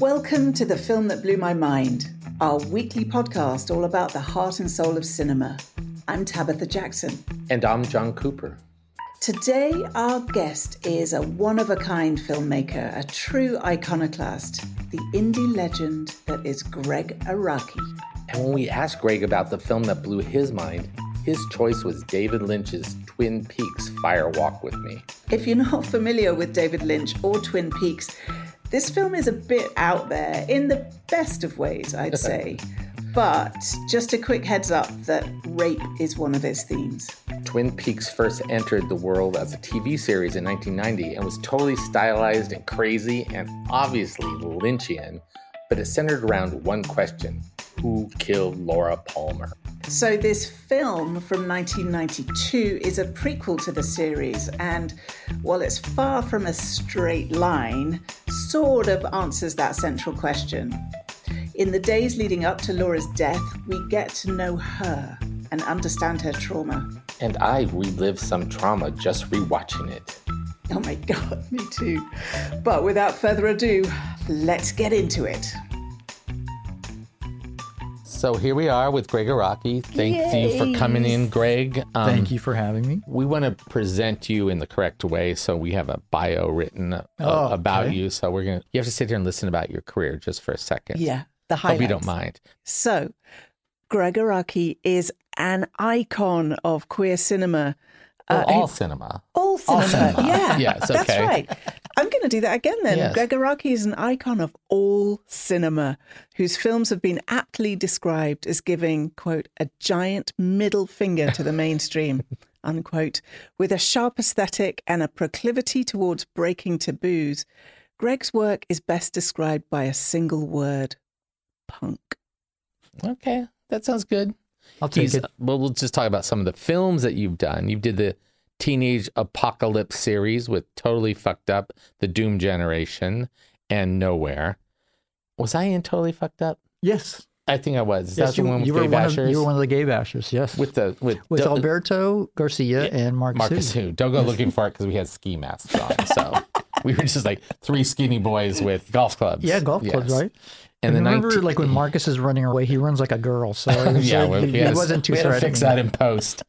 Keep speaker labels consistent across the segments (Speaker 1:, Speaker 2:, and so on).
Speaker 1: Welcome to the film that blew my mind, our weekly podcast all about the heart and soul of cinema. I'm Tabitha Jackson.
Speaker 2: And I'm John Cooper.
Speaker 1: Today, our guest is a one of a kind filmmaker, a true iconoclast, the indie legend that is Gregg Araki.
Speaker 2: And when we asked Gregg about the film that blew his mind, his choice was David Lynch's Twin Peaks Fire Walk with Me.
Speaker 1: If you're not familiar with David Lynch or Twin Peaks, this film is a bit out there in the best of ways, I'd say. but just a quick heads up that rape is one of his themes.
Speaker 2: Twin Peaks first entered the world as a TV series in 1990 and was totally stylized and crazy and obviously Lynchian, but it centered around one question Who killed Laura Palmer?
Speaker 1: So, this film from 1992 is a prequel to the series, and while it's far from a straight line, sort of answers that central question. In the days leading up to Laura's death, we get to know her and understand her trauma.
Speaker 2: And I relived some trauma just rewatching it.
Speaker 1: Oh my god, me too. But without further ado, let's get into it.
Speaker 2: So here we are with Gregg Araki. Thank
Speaker 1: Yay.
Speaker 2: you for coming in, Gregg. Um,
Speaker 3: Thank you for having me.
Speaker 2: We want to present you in the correct way, so we have a bio written uh,
Speaker 3: Oh,
Speaker 2: about
Speaker 3: okay.
Speaker 2: you. So we're gonna. You have to sit here and listen about your career just for a second.
Speaker 1: Yeah, the highlights.
Speaker 2: Hope you don't mind.
Speaker 1: So, Gregg Araki is an icon of queer cinema.
Speaker 2: Well,
Speaker 1: Uh,
Speaker 2: all cinema.
Speaker 1: all cinema.
Speaker 2: cinema.
Speaker 1: Yeah,
Speaker 2: Yes,
Speaker 1: that's
Speaker 2: okay.
Speaker 1: right. I'm going to do that again then.
Speaker 2: Yes.
Speaker 1: Gregg Araki is an icon of all cinema, whose films have been aptly described as giving, quote, a giant middle finger to the mainstream, unquote, with a sharp aesthetic and a proclivity towards breaking taboos. Gregg's work is best described by a single word punk.
Speaker 2: Okay, that sounds good.
Speaker 3: I'll take
Speaker 2: He's-
Speaker 3: it.
Speaker 2: Well, we'll just talk about some of the films that you've done. You did the Teenage Apocalypse series with Totally Fucked Up, The Doom Generation, and Nowhere. Was I in Totally Fucked Up?
Speaker 3: Yes.
Speaker 2: I think I was. Is
Speaker 3: yes,
Speaker 2: that the
Speaker 3: you,
Speaker 2: one with
Speaker 3: you
Speaker 2: Gay
Speaker 3: were one
Speaker 2: Bashers?
Speaker 3: of you were one of the gay bashers. Yes.
Speaker 2: with the with,
Speaker 3: with
Speaker 2: Del-
Speaker 3: Alberto Garcia and Marcus.
Speaker 2: Marcus Who. Don't go looking for it because we had ski masks on. So we were just like three skinny boys with golf clubs.
Speaker 3: Yeah, golf clubs, right?
Speaker 2: And,
Speaker 3: And, remember,
Speaker 2: 19
Speaker 3: like when Marcus is running away, he runs like a girl. So it was
Speaker 2: yeah, well,
Speaker 3: he,
Speaker 2: we
Speaker 3: he
Speaker 2: had to-
Speaker 3: wasn't too
Speaker 2: we had to fix that in post.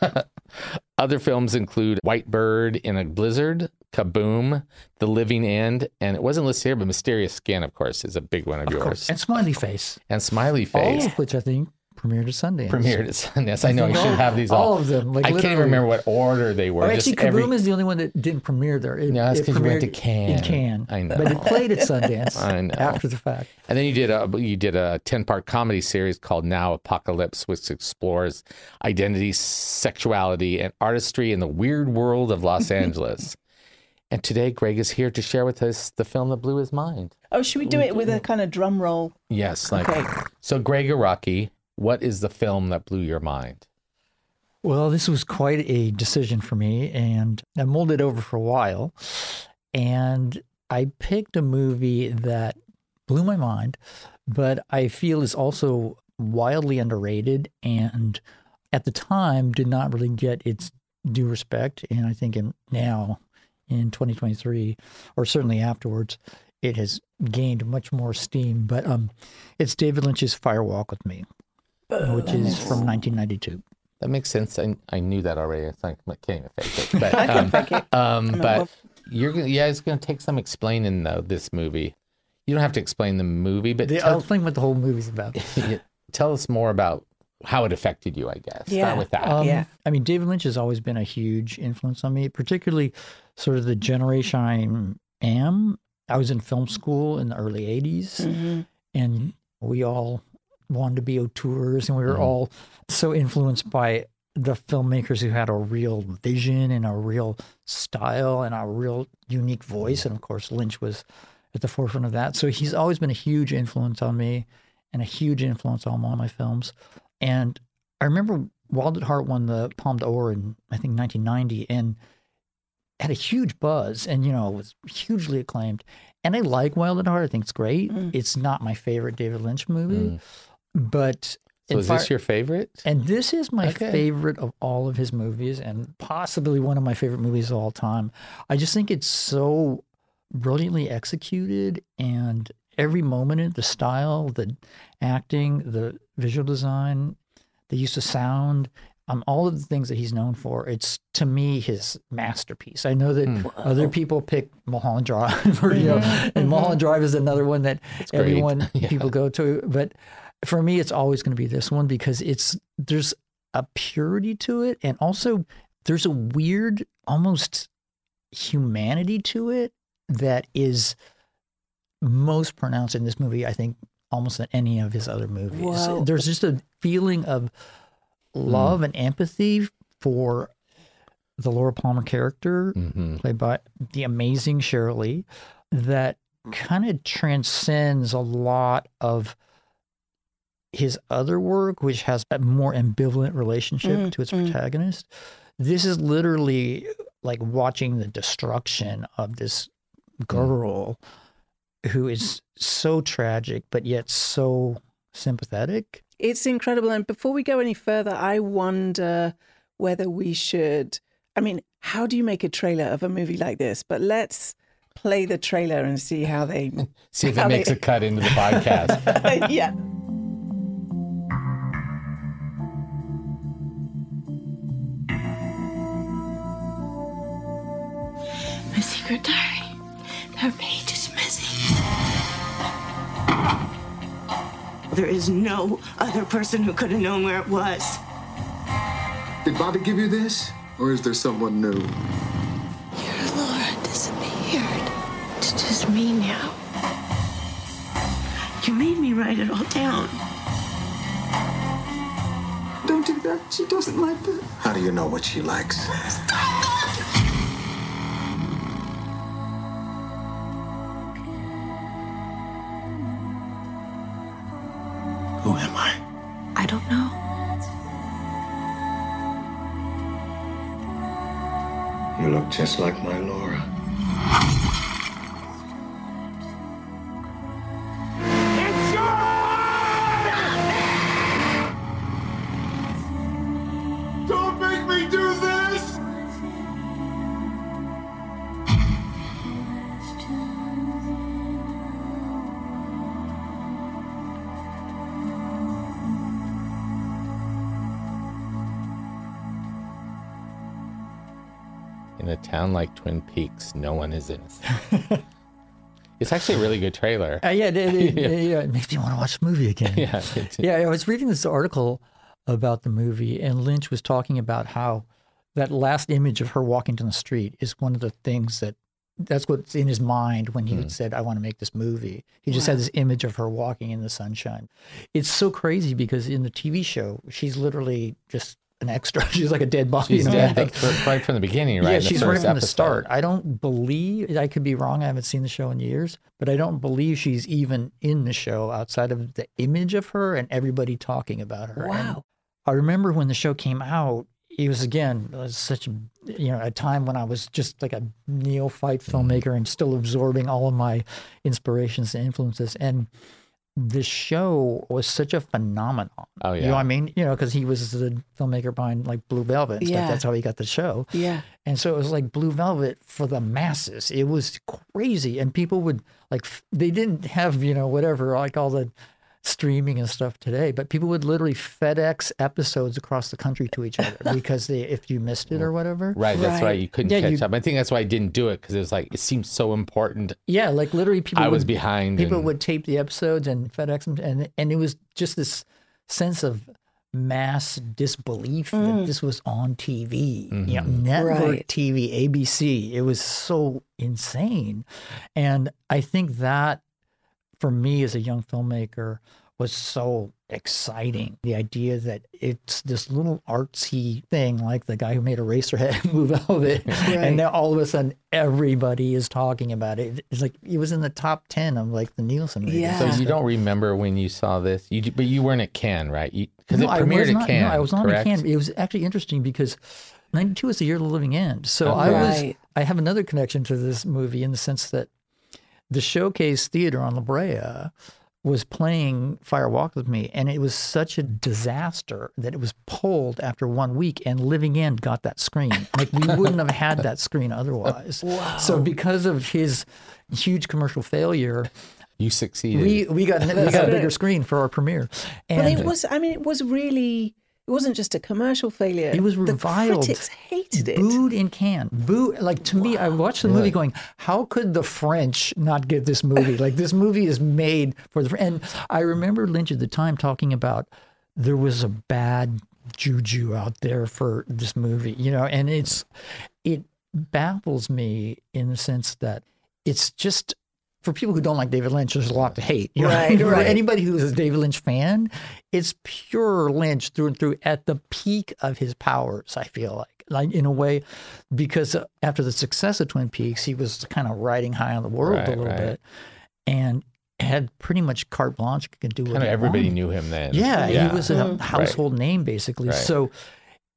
Speaker 2: Other films include White Bird in a Blizzard, Kaboom, The Living End, and it wasn't listed here, but Mysterious Skin, of course, is a big one of,
Speaker 3: Of
Speaker 2: yours.
Speaker 3: course. And Smiley Face,
Speaker 2: And Smiley Face.
Speaker 3: all of which I think premiered at Sundance.
Speaker 2: premiered at Sundance. I know I should have these all.
Speaker 3: all of them, like
Speaker 2: I can't even remember what order they were.
Speaker 3: Oh,
Speaker 2: just
Speaker 3: actually,
Speaker 2: every-
Speaker 3: Kaboom is the only one that didn't premiere there. It,
Speaker 2: No, that's
Speaker 3: it
Speaker 2: 'cause you went to
Speaker 3: premiered
Speaker 2: Cannes.
Speaker 3: In Cannes,
Speaker 2: I know.
Speaker 3: but it played at Sundance.
Speaker 2: I know.
Speaker 3: after the fact.
Speaker 2: And then you did a you did a ten part comedy series called Now Apocalypse, which explores identity, sexuality, and artistry in the weird world of Los Angeles. And today, Gregg is here to share with us the film that blew his mind.
Speaker 1: Oh, should we do it with a kind of drum roll?
Speaker 2: Yes, like
Speaker 1: Okay.
Speaker 2: so. Gregg Araki, what is the film that blew your mind?
Speaker 3: Well, this was quite a decision for me, and I mulled it over for a while. And I picked a movie that blew my mind, but I feel is also wildly underrated and at the time did not really get its due respect. And I think in now in 2023, or certainly afterwards, it has gained much more steam. But um, it's David Lynch's Fire Walk with Me, which is from 1992.
Speaker 2: That makes sense. I, I knew that already. It's like I can't even fake it. But um, um, but you're gonna yeah, it's gonna take some explaining though. This movie, you don't have to explain the movie, but
Speaker 3: The,
Speaker 2: tell,
Speaker 3: I'll explain what the whole movie's about.
Speaker 2: tell us more about how it affected you. I guess
Speaker 1: Yeah.
Speaker 2: start with that.
Speaker 3: Um,
Speaker 1: Yeah.
Speaker 3: I mean, David Lynch has always been a huge influence on me, particularly sort of the generation I am. I was in film school in the early 80s,
Speaker 1: Mm-hmm.
Speaker 3: and we all wanted to be auteurs, and we were
Speaker 2: Mhm.
Speaker 3: all so influenced by the filmmakers who had a real vision and a real style and a real unique voice. And of course, Lynch was at the forefront of that. So he's always been a huge influence on me and a huge influence on all my films. And I remember Wild at Heart won the Palme d'Or in I think 1990 and had a huge buzz and you know was hugely acclaimed. And I like Wild at Heart. I think it's great.
Speaker 1: Mm.
Speaker 3: It's not my favorite David Lynch movie, but
Speaker 2: So is
Speaker 3: Fire-
Speaker 2: this your favorite?
Speaker 3: and this is my
Speaker 2: Okay.
Speaker 3: favorite of all of his movies and possibly one of my favorite movies of all time. I just think it's so brilliantly executed and every moment in it, the style, the acting, the visual design, the use of sound, um, all of the things that he's known for. It's to me his masterpiece. I know that other people pick Mulholland Drive, or, you know, and Mulholland Drive is another one that
Speaker 2: great.
Speaker 3: everyone
Speaker 2: Yeah.
Speaker 3: people go to. But for me, it's always going to be this one because it's there's a purity to it, and also there's a weird, almost humanity to it that is most pronounced in this movie. I think almost than any of his other movies.
Speaker 1: Wow.
Speaker 3: There's just a feeling of love and empathy for the Laura Palmer character,
Speaker 2: hmm
Speaker 3: played by the amazing Sheryl Lee, that kind of transcends a lot of his other work, which has a more ambivalent relationship
Speaker 1: Mm,
Speaker 3: to its
Speaker 1: mm.
Speaker 3: protagonist. This is literally like watching the destruction of this girl who is so tragic, but yet so sympathetic.
Speaker 1: It's incredible. And before we go any further, I wonder whether we should. I mean, how do you make a trailer of a movie like this? But let's play the trailer and see how they.
Speaker 2: See if
Speaker 1: how
Speaker 2: it
Speaker 1: they-
Speaker 2: makes a cut into the podcast.
Speaker 1: yeah.
Speaker 4: My secret diary. That page is missing. There is no other person who could have known where it was.
Speaker 5: Did Bobby give you this? Or is there someone new?
Speaker 4: Your Laura disappeared. It's just me now. You made me write it all down.
Speaker 5: Don't do that. She doesn't like that. How do you know what she likes? Who am I?
Speaker 4: I don't know.
Speaker 5: You look just like my Laura.
Speaker 2: A town like Twin Peaks, no one is innocent. it's actually a really good trailer.
Speaker 3: Uh, yeah, it, it, it- yeah, it makes me want to watch the movie again.
Speaker 2: Yeah,
Speaker 3: Yeah, I was reading this article about the movie, and Lynch was talking about how that last image of her walking down the street is one of the things that that's what's in his mind when he said, I want to make this movie. He just had this image of her walking in the sunshine. It's so crazy because in the TV show, she's literally just an extra. She's like a dead body.
Speaker 2: She's
Speaker 3: you know,
Speaker 2: dead
Speaker 3: like-
Speaker 2: fr- right from the beginning, right?
Speaker 3: yeah, she's right
Speaker 2: first
Speaker 3: from the start. I don't believe I could be wrong. I haven't seen the show in years, but I don't believe she's even in the show outside of the image of her and everybody talking about her. And
Speaker 1: Wow.
Speaker 3: I remember when the show came out. It was again it was such a you know a time when I was just like a neophyte filmmaker and still absorbing all of my inspirations and influences. And the show was such a phenomenon.
Speaker 2: Oh, yeah,
Speaker 3: You know what I mean? You know, because he was the filmmaker behind like Blue Velvet and stuff.
Speaker 1: Yeah.
Speaker 3: That's how he got the show.
Speaker 1: Yeah.
Speaker 3: And so it was like Blue Velvet for the masses. It was crazy. And people would like, f- they didn't have, you know, whatever, like all the streaming and stuff today, but people would literally FedEx episodes across the country to each other because they, if you missed it or whatever.
Speaker 2: Right, that's right.
Speaker 1: Right.
Speaker 2: You couldn't
Speaker 3: Yeah,
Speaker 2: catch
Speaker 3: you-
Speaker 2: up. I think that's why I didn't do it because it was like it seemed so important.
Speaker 3: Yeah. Like literally people
Speaker 2: I was behind.
Speaker 3: people
Speaker 2: and-
Speaker 3: would tape the episodes and FedEx them. And, and it was just this sense of mass disbelief that mm. this was on TV, you know, mm-hmm. network
Speaker 1: Right.
Speaker 3: TV, ABC. It was so insane. And I think that for me as a young filmmaker was so exciting. The idea that it's this little artsy thing, like the guy who made Eraserhead and move Velvet,
Speaker 1: Right.
Speaker 3: and now all of a sudden everybody is talking about it. It's like it was in the top ten of like the Nielsen ratings.
Speaker 1: Yeah.
Speaker 2: So you don't remember when you saw this, you but you weren't at Cannes, right? Because
Speaker 3: No,
Speaker 2: it premiered at
Speaker 3: not,
Speaker 2: Cannes.
Speaker 3: No, I was not
Speaker 2: correct?
Speaker 3: at Cannes. It was actually interesting because 92 is the year of the living end. So
Speaker 2: Oh,
Speaker 3: I was,
Speaker 1: Right.
Speaker 3: I have another connection to this movie in the sense that the Showcase Theater on La Brea was playing Fire Walk with Me, and it was such a disaster that it was pulled after one week, and Living End got that screen. Like we wouldn't have had that screen otherwise. Wow. So because of his huge commercial failure,
Speaker 2: You succeeded.
Speaker 3: we we got we got a bigger screen for our premiere. And
Speaker 1: But it was, I mean, it was really, it wasn't just a commercial failure.
Speaker 3: It was reviled.
Speaker 1: The critics hated it.
Speaker 3: booed in Cannes. Boo like to me, I watched the movie going, how could the French not get this movie? Like this movie is made for the Fr-" and I remember Lynch at the time talking about there was a bad juju out there for this movie, you know, and it's it baffles me in the sense that it's just for people who don't like David Lynch, there's a lot to hate. You know?
Speaker 1: Right, right.
Speaker 3: anybody who's a David Lynch fan, it's pure Lynch through and through at the peak of his powers. I feel like, like in a way, because after the success of Twin Peaks, he was kind of riding high on the world
Speaker 2: Right,
Speaker 3: a little
Speaker 2: right.
Speaker 3: bit, and had pretty much carte blanche, could do
Speaker 2: kind of everybody knew him then.
Speaker 3: Yeah, he was a
Speaker 1: Mm-hmm.
Speaker 3: household name basically. So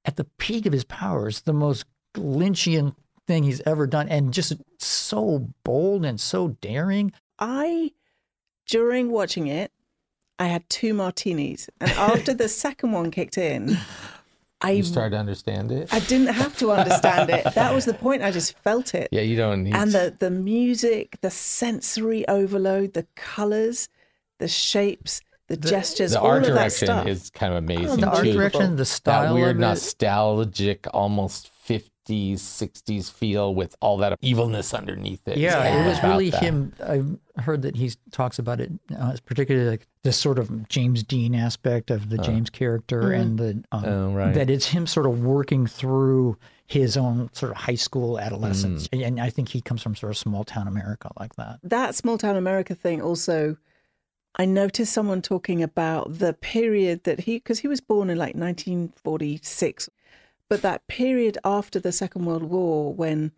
Speaker 3: at the peak of his powers, the most Lynchian thing he's ever done, and just so bold and so daring.
Speaker 1: I, during watching it, I had two martinis. And after the second one kicked in, I,
Speaker 2: You started to understand it.
Speaker 1: I didn't have to understand it. That was the point. I just felt it.
Speaker 2: yeah, you don't need.
Speaker 1: and the the music, the sensory overload, the colors, the shapes, the, gestures,
Speaker 2: the
Speaker 1: all
Speaker 2: art
Speaker 1: of that
Speaker 2: direction
Speaker 1: stuff.
Speaker 2: is kind of amazing
Speaker 3: Oh, the art direction, the style,
Speaker 2: that weird
Speaker 3: of it.
Speaker 2: nostalgic, almost 50s, 60s feel with all that evilness underneath it.
Speaker 3: Yeah,
Speaker 2: It's
Speaker 3: it was really
Speaker 2: that.
Speaker 3: him. I heard that he talks about it, uh, particularly like this sort of James Dean aspect of the James character, and the um,
Speaker 2: Oh, right.
Speaker 3: that it's him sort of working through his own sort of high school adolescence,
Speaker 2: Mm.
Speaker 3: and I think he comes from sort of small town America like that.
Speaker 1: that small town America thing also I noticed someone talking about the period that he because he was born in like 1946 but that period after the second world war when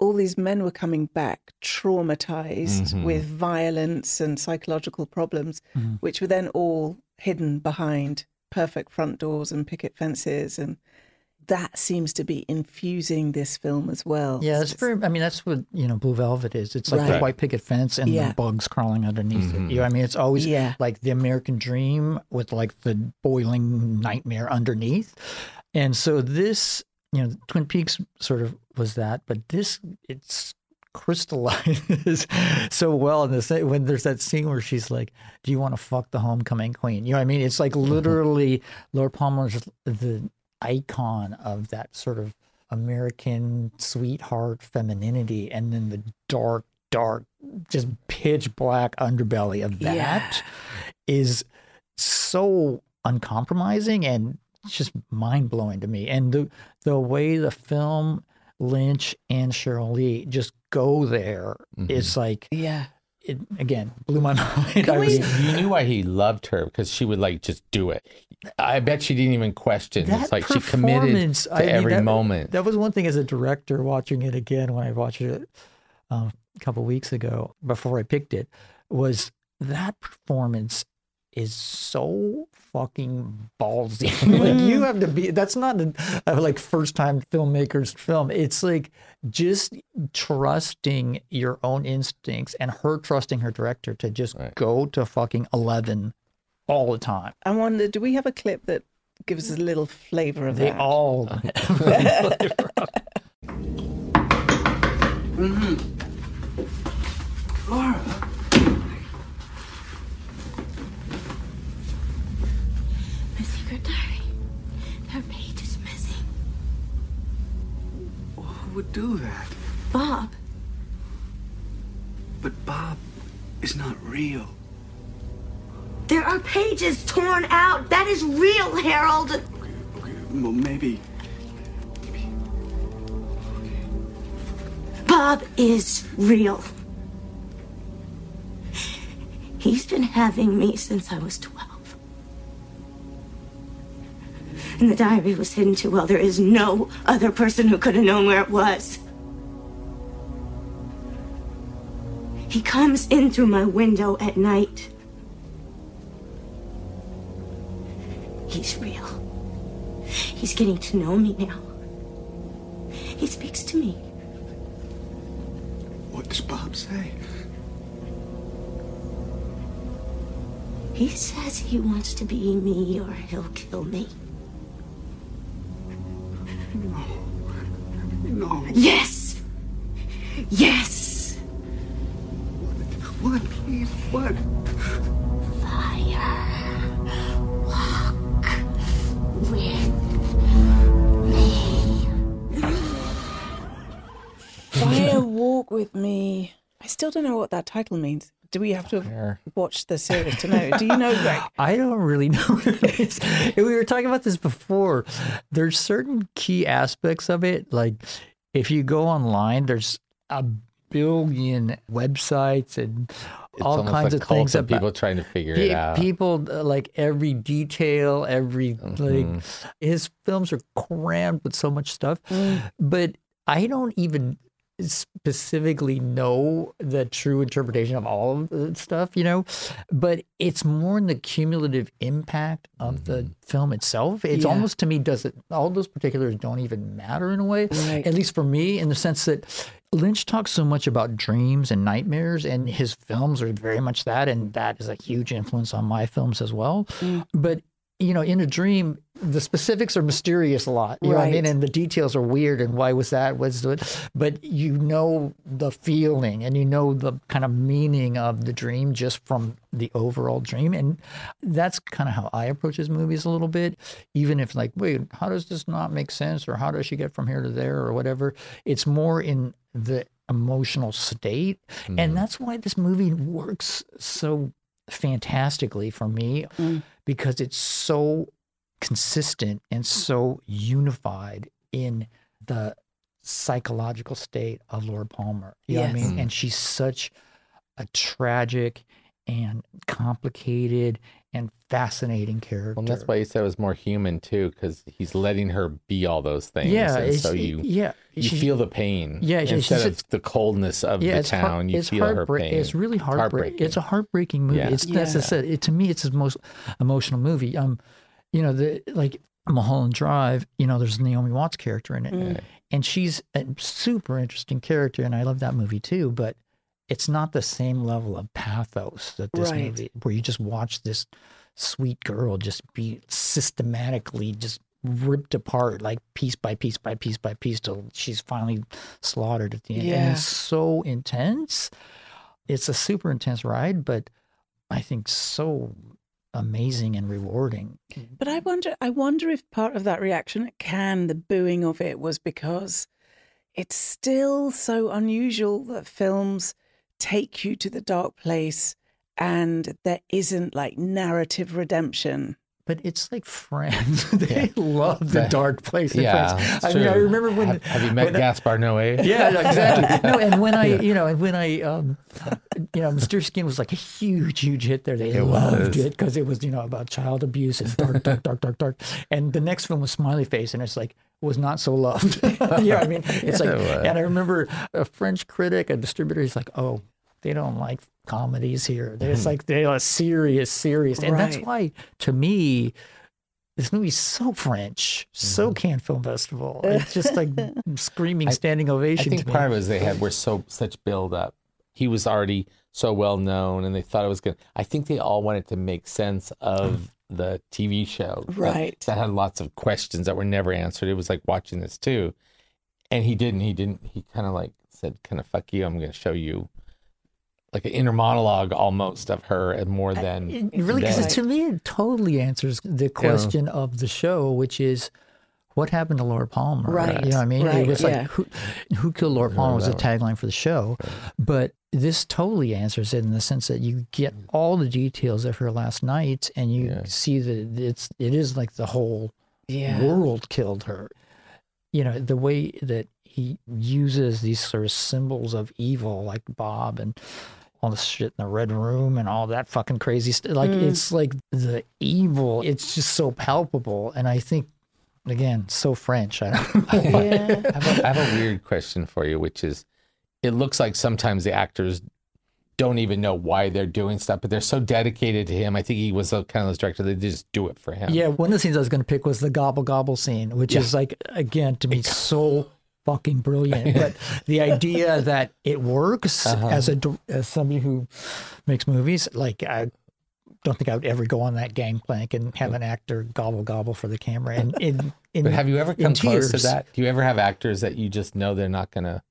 Speaker 1: all these men were coming back traumatized
Speaker 2: Mhm.
Speaker 1: with violence and psychological problems which were then all hidden behind perfect front doors and picket fences and that seems to be infusing this film as well
Speaker 3: Yeah,
Speaker 1: It's
Speaker 3: it's very. I mean, that's what you know, Blue Velvet is. It's like the white picket fence and
Speaker 1: Yeah.
Speaker 3: the bugs crawling underneath it. You know, I mean, it's always
Speaker 1: Yeah.
Speaker 3: like the American dream with like the boiling nightmare underneath. And so this, you know, Twin Peaks sort of was that, but this it's crystallizes so well in this when there's that scene where she's like, "Do you want to fuck the homecoming queen?" You know what I mean? It's like mm-hmm. literally Laura Palmer's the icon of that sort of American sweetheart femininity, and then the dark, dark, just pitch black underbelly of that is
Speaker 1: Yeah.
Speaker 3: so uncompromising and just mind blowing to me. And the the way the film Lynch and Sheryl Lee just go there, it's like
Speaker 1: yeah
Speaker 3: it again blew my mind. I was-
Speaker 2: You knew why he loved her because she would like just do it. I bet she didn't even question.
Speaker 3: that
Speaker 2: it's like she committed to
Speaker 3: I mean,
Speaker 2: every
Speaker 3: that-
Speaker 2: moment.
Speaker 3: That was one thing as a director watching it again when I watched it um, a couple weeks ago before I picked it was that performance is so fucking ballsy. like you have to be. That's not a, a like first time filmmaker's film. It's like just trusting your own instincts and her trusting her director to just go to fucking eleven all the time.
Speaker 1: I wonder, do we have a clip that gives us a little flavour of
Speaker 3: They
Speaker 1: that?
Speaker 3: all.
Speaker 5: Laura, would do that?
Speaker 6: Bob.
Speaker 5: But Bob is not real.
Speaker 6: There are pages torn out. That is real, Harold.
Speaker 5: Okay, okay. well, maybe. Maybe. Okay.
Speaker 6: Bob is real. He's been having me since I was 12. And the diary was hidden too well. There is no other person who could have known where it was. He comes in through my window at night. He's real. He's getting to know me now. He speaks to me.
Speaker 5: What does Bob say?
Speaker 6: He says he wants to be me or he'll kill me.
Speaker 5: No.
Speaker 6: No. Yes!
Speaker 1: Yes! Don't know what that title means. Do we have to have
Speaker 2: Fire.
Speaker 1: watched the series to know? Do you know, Gregg?
Speaker 3: I don't really know what it is. We were talking about this before. There's certain key aspects of it. Like if you go online, there's a billion websites and
Speaker 2: It's
Speaker 3: all kinds
Speaker 2: a
Speaker 3: of
Speaker 2: cult
Speaker 3: things
Speaker 2: of
Speaker 3: about
Speaker 2: people trying to figure it out.
Speaker 3: People uh, like every detail, every like his films are crammed with so much stuff. But I don't even specifically know the true interpretation of all of the stuff, you know. But it's more in the cumulative impact of the mm-hmm. film itself. It's
Speaker 1: Yeah.
Speaker 3: almost to me doesn't all those particulars don't even matter in a way.
Speaker 1: Right.
Speaker 3: At least for me, in the sense that Lynch talks so much about dreams and nightmares, and his films are very much that, and that is a huge influence on my films as well. Mm. But you know, in a dream, the specifics are mysterious a lot. You know what I mean? And the details are weird. And why was that? Was it? But you know the feeling, and you know the kind of meaning of the dream just from the overall dream. And that's kind of how I approach his movies a little bit. Even if like, wait, how does this not make sense, or how does she get from here to there, or whatever? It's more in the emotional state, and mm. that's why this movie works so fantastically for me mm. Because it's so consistent and hmm. so unified in the psychological state of Laura Palmer. You know what I
Speaker 1: Yes.
Speaker 3: mean? Hmm. And she's such a tragic and complicated and fascinating character.
Speaker 2: Well, and that's why you said it was more human too, because he's letting her be all those things.
Speaker 3: yeah,
Speaker 2: and so you
Speaker 3: yeah,
Speaker 2: you
Speaker 3: she-
Speaker 2: feel the pain.
Speaker 3: Yeah,
Speaker 2: instead
Speaker 3: she's a-
Speaker 2: of the coldness of
Speaker 3: yeah,
Speaker 2: the
Speaker 3: it's heart-
Speaker 2: town, you
Speaker 3: it's
Speaker 2: feel her pain.
Speaker 3: It's really heartbreaking.
Speaker 2: heartbreaking.
Speaker 3: It's a heartbreaking movie.
Speaker 2: Yeah.
Speaker 3: It's
Speaker 1: Yeah.
Speaker 3: I said, it, to me, it's his most emotional movie. Um, you know, the like Mulholland Drive. You know, there's Naomi Watts character in it, and she's a super interesting character, and I love that movie too. But it's not the same level of pathos that this
Speaker 1: Right.
Speaker 3: movie, where you just watch this sweet girl just be systematically just ripped apart like piece by piece by piece by piece till she's finally slaughtered at the end.
Speaker 1: Yeah.
Speaker 3: And it's so intense. It's a super intense ride, but I think so amazing and rewarding.
Speaker 1: But I wonder, I wonder if part of that reaction at Cannes, the booing of it, was because it's still so unusual that films take you to the dark place and there isn't like narrative redemption.
Speaker 3: But it's like Friends. they love the
Speaker 2: That-
Speaker 3: dark place. in
Speaker 2: yeah,
Speaker 3: Friends.
Speaker 2: it's
Speaker 3: I mean, I remember when.
Speaker 2: have, have you met
Speaker 3: when
Speaker 2: Gaspar Noé?
Speaker 3: Yeah, exactly. No, and when I, you know, and when I, um, you know, Mysterious Skin was like a huge, huge hit there. They
Speaker 2: It
Speaker 3: loved
Speaker 2: was.
Speaker 3: it because it was, you know, about child abuse and dark, dark, dark, dark, dark. And the next film was Smiley Face, and it's like was not so loved. yeah, I mean, it's like,
Speaker 2: it
Speaker 3: and I remember a French critic, a distributor, he's like, oh, they don't like comedies here. It's like they are serious, serious, and that's why, to me. This movie's so French, so
Speaker 2: Mm-hmm.
Speaker 3: Cannes Film Festival. It's just like screaming standing ovation.
Speaker 2: I think part of it is they had were so such build up. He was already so well known, and they thought it was good. I think they all wanted to make sense of the TV show,
Speaker 1: Right.
Speaker 2: That, had lots of questions that were never answered. It was like watching this too, and he didn't. He didn't. He kind of like said, "Kind of fuck you. I'm going to show you." Like an inner monologue almost of her, and more than
Speaker 3: It really, because to me, it totally answers the question of the show, which is what happened to Laura Palmer?
Speaker 1: Right,
Speaker 3: You know what I mean?
Speaker 1: right,
Speaker 3: it was
Speaker 1: yeah.
Speaker 3: like, who, who killed Laura Palmer was the tagline for the show. But this totally answers it in the sense that you get all the details of her last night and you
Speaker 2: Yeah.
Speaker 3: see that it's, it is like the whole
Speaker 1: Yeah.
Speaker 3: world killed her. You know, the way that he uses these sort of symbols of evil, like Bob and all the shit in the red room and all that fucking crazy stuff. Like, mm. it's like the evil, it's just so palpable. And I think, again, so French. I don't know.
Speaker 1: Yeah.
Speaker 2: I have, a, I have a weird question for you, which is it looks like sometimes the actors don't even know why they're doing stuff, but they're so dedicated to him. I think he was a kind of this director, they just do it for him.
Speaker 3: Yeah, one of the scenes I was going to pick was the gobble gobble scene, which is like again to me so fucking brilliant. But the idea that it works
Speaker 2: Uh-huh.
Speaker 3: as a as somebody who makes movies, like I don't think I would ever go on that gangplank and have an actor gobble gobble for the camera. And in, in
Speaker 2: But have you ever come close to that? Do you ever have actors that you just know they're not gonna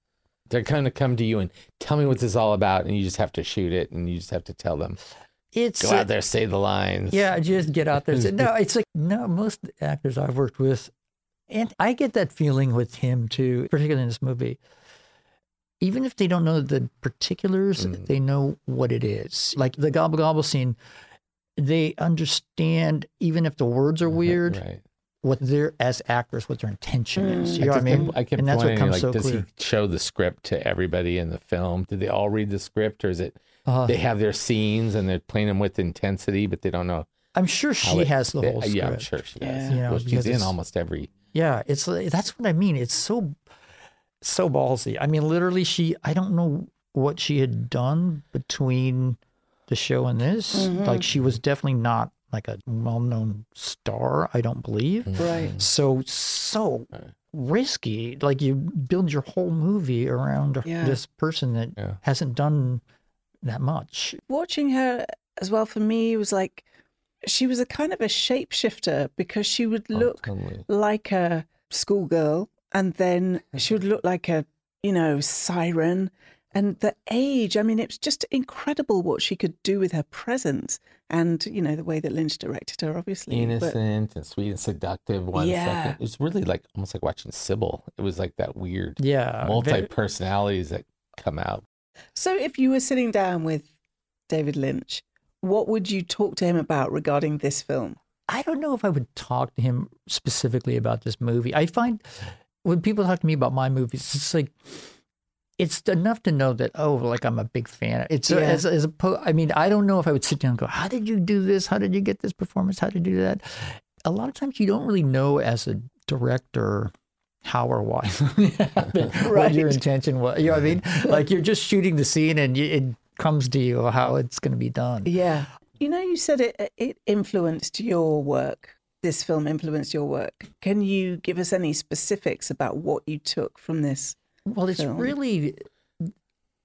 Speaker 2: they're gonna come to you and tell me what this is all about and you just have to shoot it and you just have to tell them.
Speaker 3: It's
Speaker 2: Go out there, say the lines.
Speaker 3: Yeah, just get out there. say- No, it's like no. Most actors I've worked with, and I get that feeling with him too, particularly in this movie. Even if they don't know the particulars,
Speaker 2: Mm.
Speaker 3: they know what it is. Like the gobble gobble scene, they understand. Even if the words are weird,
Speaker 2: Right.
Speaker 3: what their as actors, what their intention is. You know
Speaker 2: I
Speaker 3: what I
Speaker 2: kept,
Speaker 3: mean?
Speaker 2: I kept
Speaker 3: and that's what comes
Speaker 2: like,
Speaker 3: so
Speaker 2: does
Speaker 3: clear.
Speaker 2: he show the script to everybody in the film? Do they all read the script, or is it
Speaker 3: Uh,
Speaker 2: they have their scenes and they're playing them with intensity, but they don't know
Speaker 3: I'm sure she
Speaker 2: it
Speaker 3: has the
Speaker 2: fit?
Speaker 3: whole script.
Speaker 2: Yeah, I'm sure she has.
Speaker 1: Yeah.
Speaker 3: You know,
Speaker 2: well, she's in almost every.
Speaker 3: Yeah, it's that's what I mean. It's so so ballsy. I mean, literally, she. I don't know what she had done between the show and this. Mm-hmm. Like, she was definitely not like a well-known star. I don't believe. Mm-hmm.
Speaker 1: Right.
Speaker 3: So so risky. Like you build your whole movie around
Speaker 1: Yeah.
Speaker 3: this person that
Speaker 2: Yeah.
Speaker 3: hasn't done that much.
Speaker 1: Watching her as well for me was like she was a kind of a shapeshifter because she would
Speaker 2: Oh,
Speaker 1: look
Speaker 2: totally.
Speaker 1: like a schoolgirl and then she would look like a you know siren and the age i mean it was just incredible what she could do with her presence and you know the way that lynch directed her obviously but-
Speaker 2: innocent and sweet and seductive one second.
Speaker 1: Yeah.
Speaker 2: It was really like almost like watching Sybil. It was like that weird
Speaker 3: Yeah,
Speaker 2: multi personalities that come out.
Speaker 1: so if you were sitting down with david lynch what would you talk to him about regarding this film
Speaker 3: I don't know if I would talk to him specifically about this movie. I find when people talk to me about my movies, it's like it's enough to know that oh, like I'm a big fan. It's
Speaker 1: Yeah.
Speaker 3: as as a I mean, I don't know if I would sit down and go, "How did you do this? How did you get this performance? How did you do that?" A lot of times you don't really know as a director how or why what your intention was. You know what I mean? Like you're just shooting the scene and you, it comes to you how it's going to be done.
Speaker 1: Yeah. You know, you said it it influenced your work. This film influenced your work. Can you give us any specifics about what you took from this?
Speaker 3: Well, it's
Speaker 1: film.
Speaker 3: really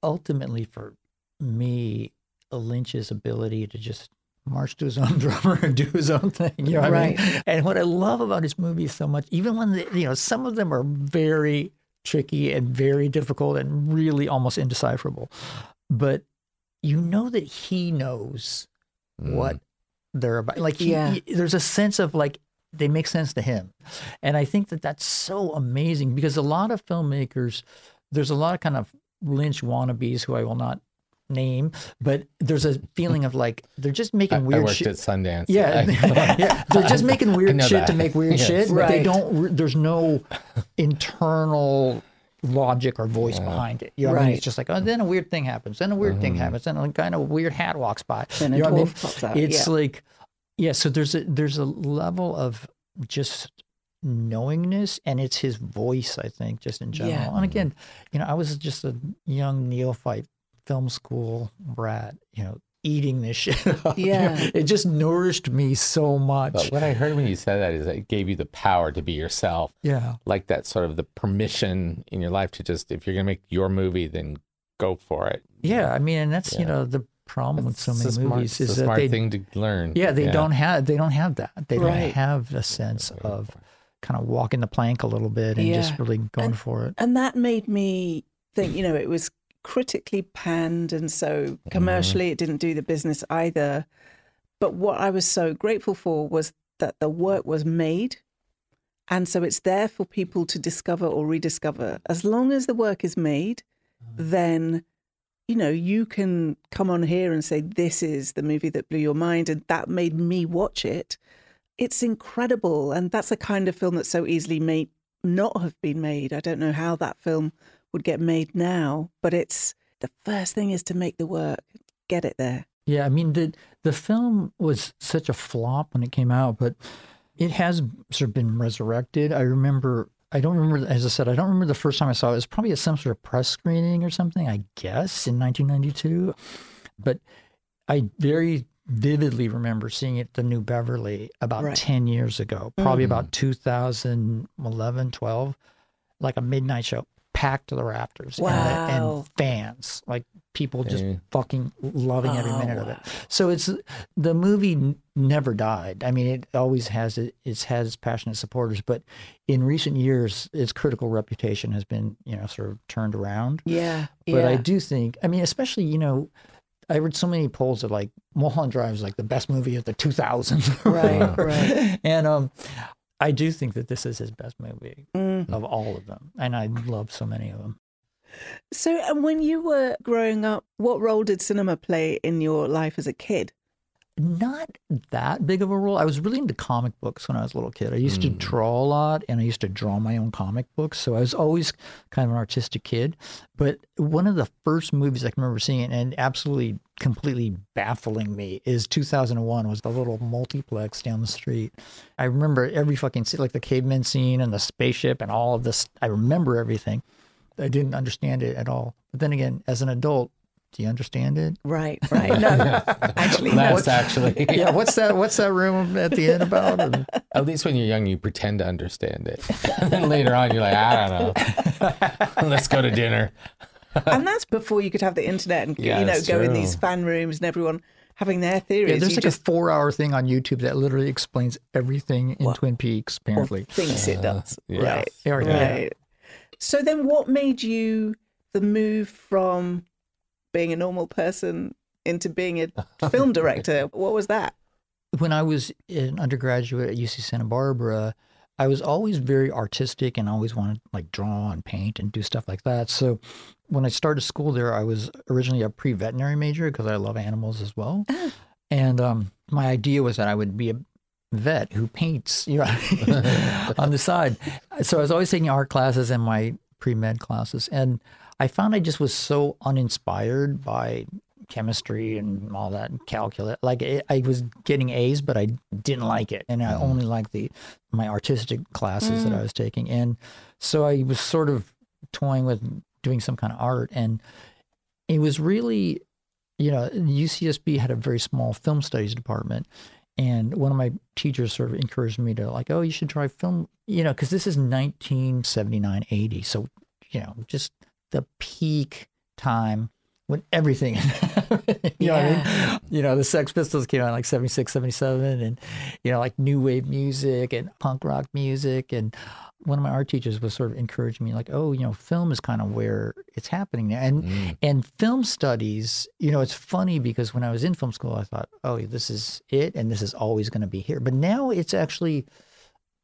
Speaker 3: ultimately for me Lynch's ability to just march to his own drummer and do his own thing. You know what I mean?
Speaker 1: Right.
Speaker 3: And what I love about his movies so much, even when the, you know some of them are very tricky and very difficult and really almost indecipherable, but you know that he knows what mm. they're about. Like he,
Speaker 1: Yeah.
Speaker 3: he- there's a sense of like they make sense to him, and I think that that's so amazing because a lot of filmmakers, there's a lot of kind of Lynch wannabes who I will not name, but there's a feeling of like they're just
Speaker 2: I,
Speaker 3: making
Speaker 2: I
Speaker 3: weird
Speaker 2: worked
Speaker 3: shit.
Speaker 2: at Sundance.
Speaker 3: Yeah, yeah, they're just making weird
Speaker 2: know
Speaker 3: shit to make weird
Speaker 2: Yes.
Speaker 3: shit, but they
Speaker 1: Right.
Speaker 3: don't. There's no internal logic or voice behind it. You know what I mean?
Speaker 1: Right.
Speaker 3: It's just like, oh, then a weird thing happens, then a weird thing mm-hmm. happens, then a kind of weird hat walks by.
Speaker 1: Then a
Speaker 3: you know what I mean?
Speaker 1: dwarf pops out,
Speaker 3: It's
Speaker 1: yeah.
Speaker 3: like, yeah. So there's a there's a level of just knowingness, and it's his voice. I think just in general.
Speaker 1: Yeah.
Speaker 3: And again, you know, I was just a young neophyte film school brat. You know. Eating this shit up. you know?
Speaker 1: Yeah.
Speaker 3: It just nourished me so much.
Speaker 2: But what I heard when you said that is that it gave you the power to be yourself.
Speaker 3: yeah.
Speaker 2: Like that sort of the permission in your life to just, if you're going to make your movie, then go for it.
Speaker 3: Yeah, I mean, and that's you know the problem with so many
Speaker 2: smart,
Speaker 3: movies is
Speaker 2: a
Speaker 3: that
Speaker 2: smart
Speaker 3: they
Speaker 2: thing to learn.
Speaker 3: yeah they don't have they don't have that they don't have a sense of kind of walking the plank a little bit and just really going for it.
Speaker 1: And that made me think, you know, it was critically panned and so mm-hmm. commercially it didn't do the business either. But what I was so grateful for was that the work was made. And so it's there for people to discover or rediscover. As long as the work is made, mm-hmm. then, you know, you can come on here and say, this is the movie that blew your mind. And that made me watch it. It's incredible. And that's a kind of film that so easily may not have been made. I don't know how that film would get made now, but it's the first thing is to make the work, get it there.
Speaker 3: Yeah, I mean the the film was such a flop when it came out, but it has sort of been resurrected. I remember. I don't remember, as I said, I don't remember the first time I saw it. It was probably at some sort of press screening or something, I guess, in 1992. But I very vividly remember seeing it at the New Beverly about
Speaker 1: Right.
Speaker 3: 10 years ago, probably about mm. 2011, 12, like a midnight show. packed to the rafters. And, the- and fans, like people just
Speaker 2: Yeah.
Speaker 3: fucking loving every
Speaker 1: Oh,
Speaker 3: minute of it. So it's the movie never died. I mean, it always has it. It's has passionate supporters, but in recent years, its critical reputation has been you know sort of turned around.
Speaker 1: Yeah.
Speaker 3: But I do think, I mean, especially you know. I read so many polls that like Mulholland Drive is like the best movie of the 2000s.
Speaker 1: Right, right.
Speaker 3: And um, I do think that this is his best movie
Speaker 1: Mm.
Speaker 3: of all of them, and I love so many of them.
Speaker 1: So, and when you were growing up, what role did cinema play in your life as a kid?
Speaker 3: Not that big of a role. I was really into comic books when I was a little kid. I used to hmm. draw a lot, and I used to draw my own comic books. So I was always kind of an artistic kid. But one of the first movies I can remember seeing, and absolutely completely baffling me, is 2001. Was the little multiplex down the street. I remember every fucking scene, like the caveman scene and the spaceship and all of this. I remember everything. I didn't understand it at all. But then again, as an adult, do you understand it?
Speaker 1: Right, right. No, actually, no.
Speaker 2: That's actually.
Speaker 3: yeah, what's that? What's that room at the end about? And,
Speaker 2: At least when you're young, you pretend to understand it. and then later on, you're like, I don't know. Let's go to dinner.
Speaker 1: and that's before you could have the internet and
Speaker 2: Yeah,
Speaker 1: you know
Speaker 2: that's
Speaker 1: go in these fan rooms and everyone having their theories.
Speaker 3: yeah, there's
Speaker 1: You
Speaker 3: like
Speaker 1: just
Speaker 3: a four-hour thing on YouTube that literally explains everything in Twin Peaks.
Speaker 1: or
Speaker 3: Apparently,
Speaker 1: thinks it does.
Speaker 2: yeah.
Speaker 1: Right,
Speaker 3: Yeah, yeah.
Speaker 1: right. So then, what made you the move from being a normal person into being a film director? What was that?
Speaker 3: when I was an undergraduate at UC Santa Barbara, I was always very artistic and always wanted like draw and paint and do stuff like that. So when I started school there, I was originally a pre-veterinary major because I love animals as well. And um, my idea was that I would be a vet who paints, you know, on the side. So I was always taking art classes and my pre-med classes, and I found I just was so uninspired by chemistry and all that calculus. Like it, I was getting A's, but I didn't like it, and I mm-hmm. only liked the my artistic classes that I mm. was taking. And so I was sort of toying with doing some kind of art, and it was really, you know, UCSB had a very small film studies department. And one of my teachers sort of encouraged me to like, oh, you should try film, you know, because this is 1979, 80. So, you know, just the peak time when everything, you know what I mean? You know, the Sex Pistols came out in like 76, 77, and, you know, like new wave music and punk rock music. And one of my art teachers was sort of encouraging me, like, oh, you know, film is kind of where it's happening now. And, mm. and film studies, you know, it's funny because when I was in film school, I thought, oh, this is it and this is always going to be here. But now it's actually,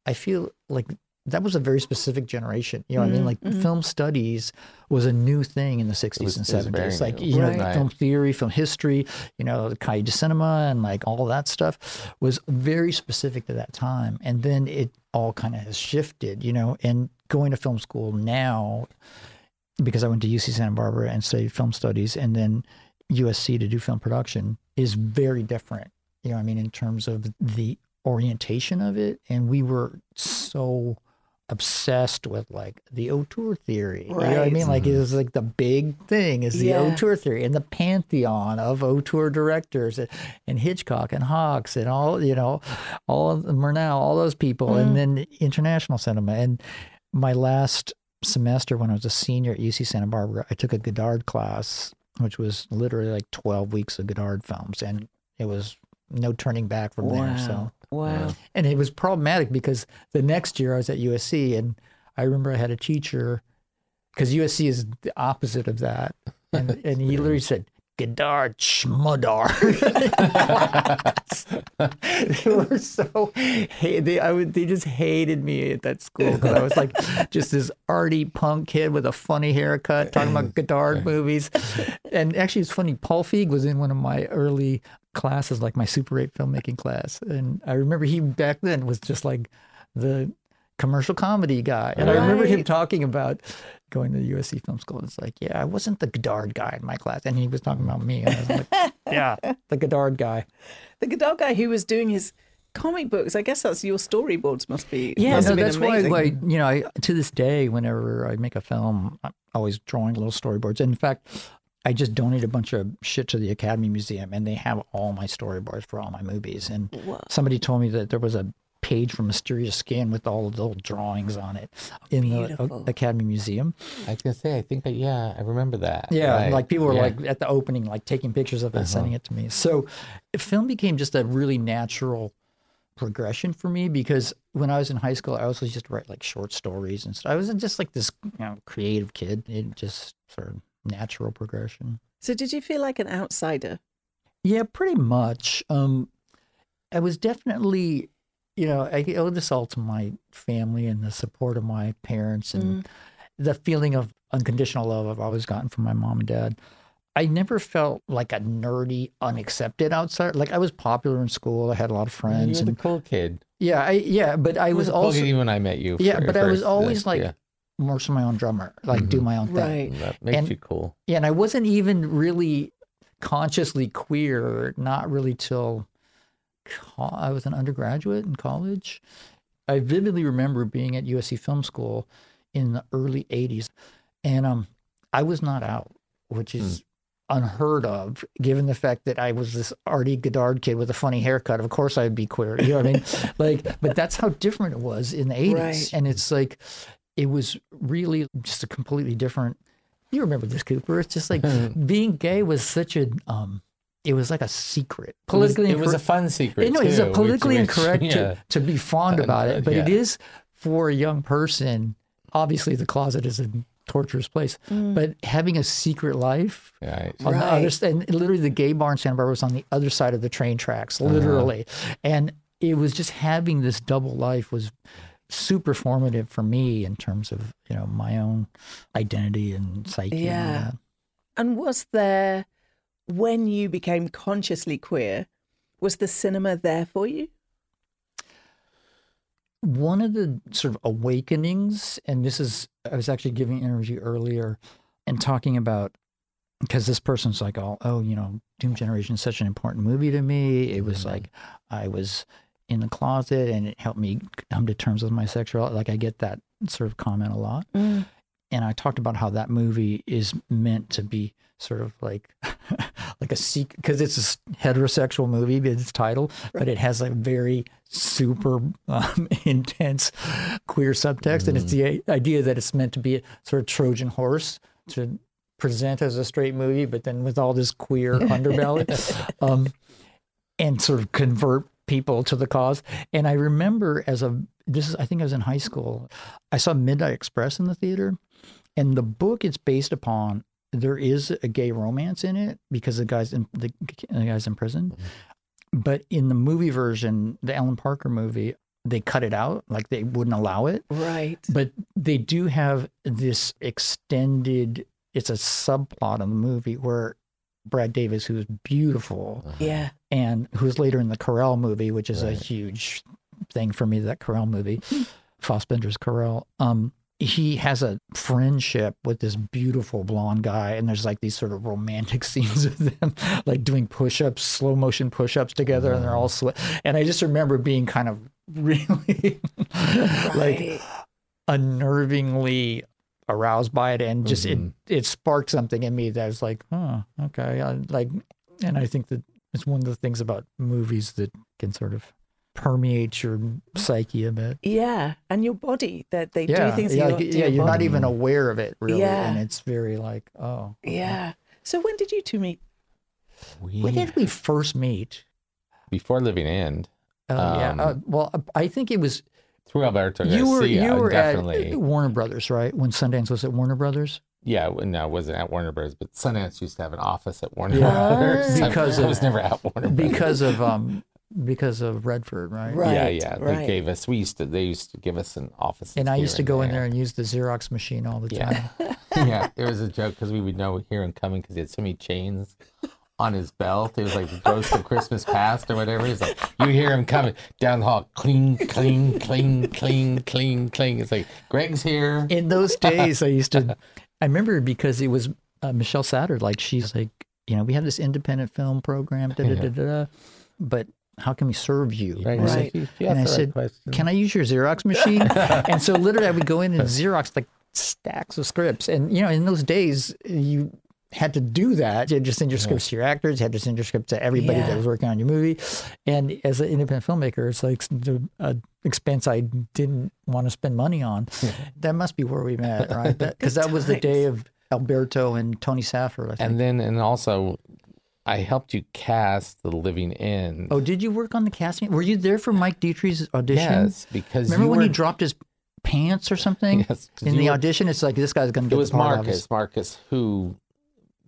Speaker 3: I feel like that was a very specific generation. You know what I mean? Mm-hmm. Like mm-hmm. film studies was a new thing in the 60s
Speaker 2: was-
Speaker 3: and
Speaker 2: it was very
Speaker 3: 70s. Like,
Speaker 2: new.
Speaker 3: you know,
Speaker 2: Right.
Speaker 3: film theory, film history, you know, the cahiers de cinema and like all that stuff was very specific to that time. And then it all kind of has shifted, you know, and going to film school now, because I went to UC Santa Barbara and studied film studies and then USC to do film production is very different. You know, what I mean, in terms of the orientation of it. And we were so obsessed with like the auteur theory. You know what I mean? Like it was like the big thing is the
Speaker 1: Yeah.
Speaker 3: auteur theory and the pantheon of auteur directors and, and Hitchcock and Hawks and all, you know, all of Murnau, all those people, and mm-hmm. then international cinema. And my last semester when I was a senior at UC Santa Barbara, I took a Godard class, which was literally like 12 weeks of Godard films. And it was no turning back from there. So,
Speaker 1: wow.
Speaker 3: and it was problematic because the next year I was at USC and I remember I had a teacher because USC is the opposite of that. And, and he literally said, Godard Schmudar. they were so they I would they just hated me at that school because I was like just this arty punk kid with a funny haircut talking about Godard movies. And actually, it's funny. Paul Feig was in one of my early classes, like my Super 8 filmmaking class, and I remember he back then was just like the commercial comedy guy. And I remember him talking about going to the USC Film School. It's like, yeah, I wasn't the Godard guy in my class. And he was talking about me. And I was like, yeah, the Godard guy.
Speaker 1: The Godard guy who was doing his comic books. I guess that's your storyboards. Must be.
Speaker 3: Yeah,
Speaker 1: must
Speaker 3: no, that's
Speaker 1: amazing.
Speaker 3: why, like, you know, I, to this day, whenever I make a film, I'm always drawing little storyboards. And In fact, I just donate a bunch of shit to the Academy Museum, and they have all my storyboards for all my movies. And somebody told me that there was a page from Mysterious Skin with all the little drawings on it in the
Speaker 1: Beautiful.
Speaker 3: A- Academy Museum.
Speaker 2: I was gonna say, I think, I, yeah, I remember that.
Speaker 3: Yeah,
Speaker 2: Right.
Speaker 3: like people were
Speaker 2: Yeah.
Speaker 3: like at the opening, like taking pictures of it, and sending it to me. So, film became just a really natural progression for me because when I was in high school, I also used to write like short stories and stuff. I was just like this, you know, creative kid. It just sort of natural progression.
Speaker 1: So did you feel like an outsider?
Speaker 3: Yeah, pretty much. Um, I was definitely, you know, I owe this all to my family and the support of my parents and the feeling of unconditional love I've always gotten from my mom and dad. I never felt like a nerdy, unaccepted outsider. Like I was popular in school. I had a lot of friends.
Speaker 2: You
Speaker 3: friends,
Speaker 2: were the
Speaker 3: and
Speaker 2: cool kid.
Speaker 3: yeah, I yeah, but I
Speaker 2: You
Speaker 3: was
Speaker 2: cool
Speaker 3: also
Speaker 2: even when I met you.
Speaker 3: yeah, but I was always
Speaker 2: uh,
Speaker 3: like
Speaker 2: yeah.
Speaker 3: more so my own drummer, like do my own thing.
Speaker 1: Right.
Speaker 2: that makes
Speaker 3: and-
Speaker 2: you cool.
Speaker 3: Yeah, and I wasn't even really consciously queer, not really till co- I was an undergraduate in college. I vividly remember being at USC Film School in the early 80s, and um, I was not out, which is unheard of given the fact that I was this arty Godard kid with a funny haircut. Of course I'd be queer. You know what I mean? like, but that's how different it was in the 80s.
Speaker 1: Right.
Speaker 3: And it's like, it was really just a completely different. You remember this, Cooper? It's just like being gay was such a, um, it was like a secret.
Speaker 2: It was,
Speaker 3: Politically
Speaker 2: it was a fun secret.
Speaker 3: no, it's
Speaker 2: too,
Speaker 3: a
Speaker 2: which-
Speaker 3: politically
Speaker 2: which-
Speaker 3: incorrect
Speaker 2: yeah.
Speaker 3: to, to be fond
Speaker 2: Uh,
Speaker 3: about it, but it
Speaker 2: yeah.
Speaker 3: is for a young person. Obviously, the closet is a torturous place, but having a secret life
Speaker 2: Right.
Speaker 3: on the other side, and literally the gay bar in Santa Barbara was on the other side of the train tracks,
Speaker 2: Uh-huh.
Speaker 3: literally, and it was just having this double life was super formative for me in terms of you know my own identity and psyche.
Speaker 1: Yeah.
Speaker 3: that.
Speaker 1: And was there, when you became consciously queer, was the cinema there for you?
Speaker 3: one of the sort of awakenings, and this is, I was actually giving an interview earlier and talking about, because this person's like, oh, oh, you know, Doom Generation is such an important movie to me. It was like, I was in the closet and it helped me come to terms with my sexuality. Like, I get that sort of comment a lot. Mm. And I talked about how that movie is meant to be sort of like, like a secret, because it's a heterosexual movie, its title, but it has a very super um, intense queer subtext. And it's the idea that it's meant to be a sort of Trojan horse to present as a straight movie, but then with all this queer underbelly. Um, and sort of convert people to the cause. And I remember as a this is I think I was in high school. I saw Midnight Express in the theater, and the book it's based upon there is a gay romance in it because the guys in the, the guys in prison. Mm-hmm. But in the movie version, the Alan Parker movie, they cut it out like they wouldn't allow it.
Speaker 1: Right.
Speaker 3: But they do have this extended. It's a subplot in the movie where Brad Davis, who's beautiful, uh-huh.
Speaker 1: Yeah.
Speaker 3: and who's later in the Querelle movie, which is a huge thing for me. That Querelle movie, hmm. Fassbinder's Querelle. Um, he has a friendship with this beautiful blonde guy, and there's like these sort of romantic scenes of them like doing push-ups, slow motion push-ups together, and they're all sweat. And I just remember being kind of really like unnervingly aroused by it and just
Speaker 2: Mm-hmm.
Speaker 3: it it sparked something in me that was like oh okay I, like and i think that it's one of the things about movies that can sort of permeate your psyche a bit
Speaker 1: Yeah. And your body, that they
Speaker 3: yeah
Speaker 1: do things
Speaker 3: yeah, like,
Speaker 1: your,
Speaker 3: yeah
Speaker 1: your
Speaker 3: you're not even aware of it really
Speaker 1: Yeah.
Speaker 3: and it's very like oh
Speaker 1: Yeah. So when did you two meet?
Speaker 2: We,
Speaker 3: when did we first meet
Speaker 2: before Living End,
Speaker 3: uh,
Speaker 2: Um,
Speaker 3: yeah uh, well i think it was
Speaker 2: through Alberto
Speaker 3: you were you were
Speaker 2: definitely.
Speaker 3: at warner brothers right when sundance was at warner brothers
Speaker 2: Yeah, no, it wasn't at Warner Brothers, but Sundance used to have an office at Warner
Speaker 3: Yeah.
Speaker 2: Brothers.
Speaker 3: Because
Speaker 2: I
Speaker 3: of-
Speaker 2: was never at Warner Brothers.
Speaker 3: because of um because of redford right
Speaker 1: Right.
Speaker 2: yeah, yeah, they
Speaker 1: right.
Speaker 2: gave us. We used to. They used to give us an office.
Speaker 3: And I used to go in there
Speaker 2: there.
Speaker 3: and use the Xerox machine all the time.
Speaker 2: Yeah, yeah. It was a joke because we would know hear him coming because he had so many chains on his belt. It was like the ghost of Christmas past or whatever. He's like, you hear him coming down the hall, cling, cling, cling, cling, cling, cling. It's like Gregg's here.
Speaker 3: In those days, I used to, I remember because it was uh, Michelle Satter. Like she's like, you know, we have this independent film program, da da da da, da but how can we serve you?
Speaker 2: Right.
Speaker 3: And I
Speaker 1: Right.
Speaker 3: said,
Speaker 2: She- she
Speaker 3: and I
Speaker 2: right
Speaker 3: said, can I use your Xerox machine? and so literally, I would go in and Xerox like stacks of scripts, and you know, in those days, you had to do that. You had to send your scripts to your actors, you had to send your script to everybody
Speaker 1: Yeah.
Speaker 3: that was working on your movie. And as an independent filmmaker, it's like uh, expense I didn't want to spend money on. That must be where we met, right? Because that, was the day of Alberto and Tony Safford, I think.
Speaker 2: And then, and also, I helped you cast The Living End.
Speaker 3: oh, did you work on the casting? Were you there for Mike Dytri's audition?
Speaker 2: yes, because
Speaker 3: Remember
Speaker 2: you
Speaker 3: when
Speaker 2: were,
Speaker 3: he dropped his pants or something
Speaker 2: Yes, 'cause
Speaker 3: in the
Speaker 2: were-
Speaker 3: audition? It's like this guy's going to get
Speaker 2: It was
Speaker 3: the part,
Speaker 2: Marcus, Marcus, who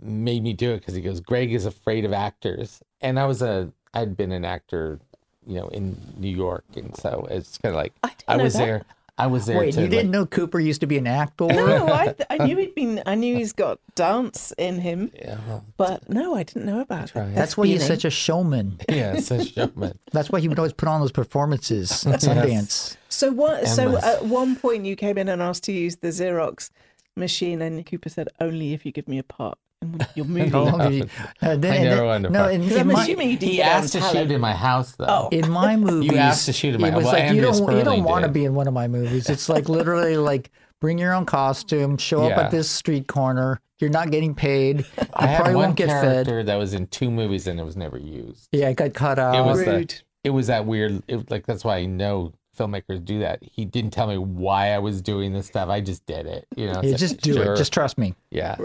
Speaker 2: made me do it because he goes, Gregg is afraid of actors, and I was a, I'd been an actor, you know, in New York, and so it's kind of like
Speaker 1: I
Speaker 2: I was
Speaker 1: that.
Speaker 2: there. I was there
Speaker 3: Wait,
Speaker 2: to
Speaker 3: you didn't
Speaker 2: like-
Speaker 3: know Cooper used to be an actor?
Speaker 1: No, I, I knew he'd been. I knew he's got dance in him,
Speaker 2: Yeah, well,
Speaker 1: but no, I didn't know about it.
Speaker 2: right.
Speaker 3: That's why he's such a showman.
Speaker 2: yeah, it's a showman.
Speaker 3: That's why he would always put on those performances at Sundance.
Speaker 1: So what? So at one point you came in and asked to use the Xerox machine, and Cooper said, "Only if you give me a part in your movie."
Speaker 3: Oh, did he- uh, then-
Speaker 2: I never
Speaker 3: then-
Speaker 2: wanted
Speaker 3: no,
Speaker 2: part.
Speaker 3: in
Speaker 1: I'm
Speaker 3: my,
Speaker 1: assuming you didn't
Speaker 2: He asked to shoot in my house, though.
Speaker 1: Oh.
Speaker 3: in my movies,
Speaker 2: asked to shoot in my-
Speaker 3: house.
Speaker 2: well,
Speaker 3: like you don't you don't want to be in one of my movies. It's like literally like bring your own costume, show up at this street corner. You're not getting paid. You
Speaker 2: I had
Speaker 3: probably
Speaker 2: one
Speaker 3: won't get fed.
Speaker 2: character that was in two movies and it was never used.
Speaker 3: Yeah, it got cut out.
Speaker 2: It was
Speaker 1: Rude.
Speaker 2: the, it was that weird. It, like that's why I know filmmakers do that. He didn't tell me why I was doing this stuff. I just did it. You know,
Speaker 3: yeah,
Speaker 2: it's
Speaker 3: just do
Speaker 2: sure.
Speaker 3: it. Just trust me.
Speaker 2: yeah,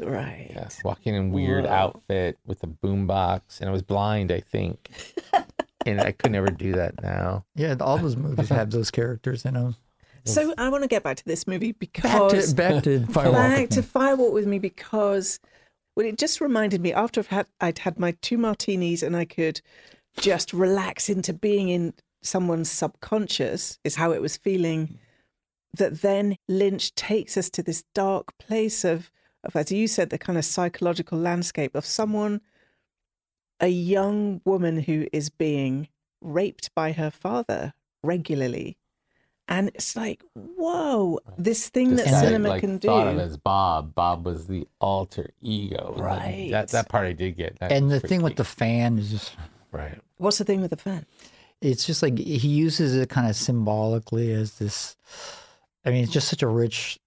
Speaker 1: right.
Speaker 2: yeah. Walking in weird outfit with a boombox, and I was blind, I think, and I could never do that now.
Speaker 3: Yeah, all those movies have those characters in them.
Speaker 1: So I want to get back to this movie
Speaker 3: Back
Speaker 1: because
Speaker 3: to back to Fire Walk.
Speaker 1: back
Speaker 3: with
Speaker 1: to
Speaker 3: Me.
Speaker 1: Fire Walk with me because well, it just reminded me after I've had I'd had my two martinis and I could just relax into being in someone's subconscious is how it was feeling. Hmm. That then Lynch takes us to this dark place of, of as you said, the kind of psychological landscape of someone, a young woman who is being raped by her father regularly. And it's like, whoa, this thing
Speaker 2: This
Speaker 1: that
Speaker 2: guy,
Speaker 1: cinema
Speaker 2: like,
Speaker 1: can
Speaker 2: thought of as Bob. Bob was the alter ego.
Speaker 1: Right.
Speaker 2: That that part I did get. That
Speaker 3: And the
Speaker 2: freaked
Speaker 3: thing with the fan is just
Speaker 2: right.
Speaker 1: What's the thing with the fan?
Speaker 3: It's just like he uses it kind of symbolically as this i mean it's just such a rich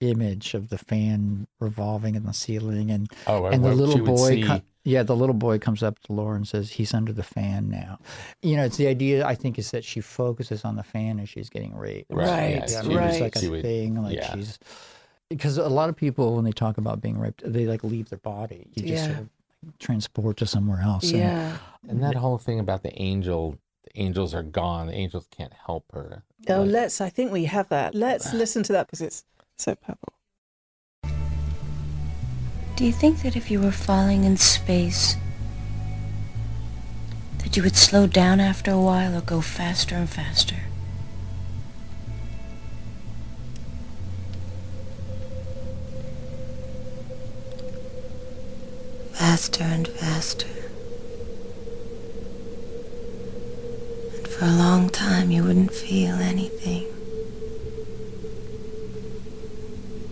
Speaker 3: image of the fan revolving in the ceiling and
Speaker 2: Oh,
Speaker 3: and the little boy
Speaker 2: see-
Speaker 3: co- yeah the little boy comes up to laura and says he's under the fan now you know it's the idea i think is that she focuses on the fan as she's getting raped
Speaker 1: Right,
Speaker 2: yeah,
Speaker 3: yeah,
Speaker 2: she
Speaker 3: I mean,
Speaker 1: right.
Speaker 3: it's like a
Speaker 2: would-
Speaker 3: thing like
Speaker 2: yeah.
Speaker 3: she's because a lot of people when they talk about being raped they like leave their body you just
Speaker 1: Yeah.
Speaker 3: sort of transport to somewhere else and-
Speaker 1: Yeah.
Speaker 2: And that whole thing about the angel, the angels are gone. The angels can't help her.
Speaker 1: Oh,
Speaker 2: Like,
Speaker 1: let's, I think we have that. Let's listen to that because it's so powerful.
Speaker 7: Do you think that if you were falling in space, that you would slow down after a while or go faster and faster? Faster and faster. And for a long time, you wouldn't feel anything.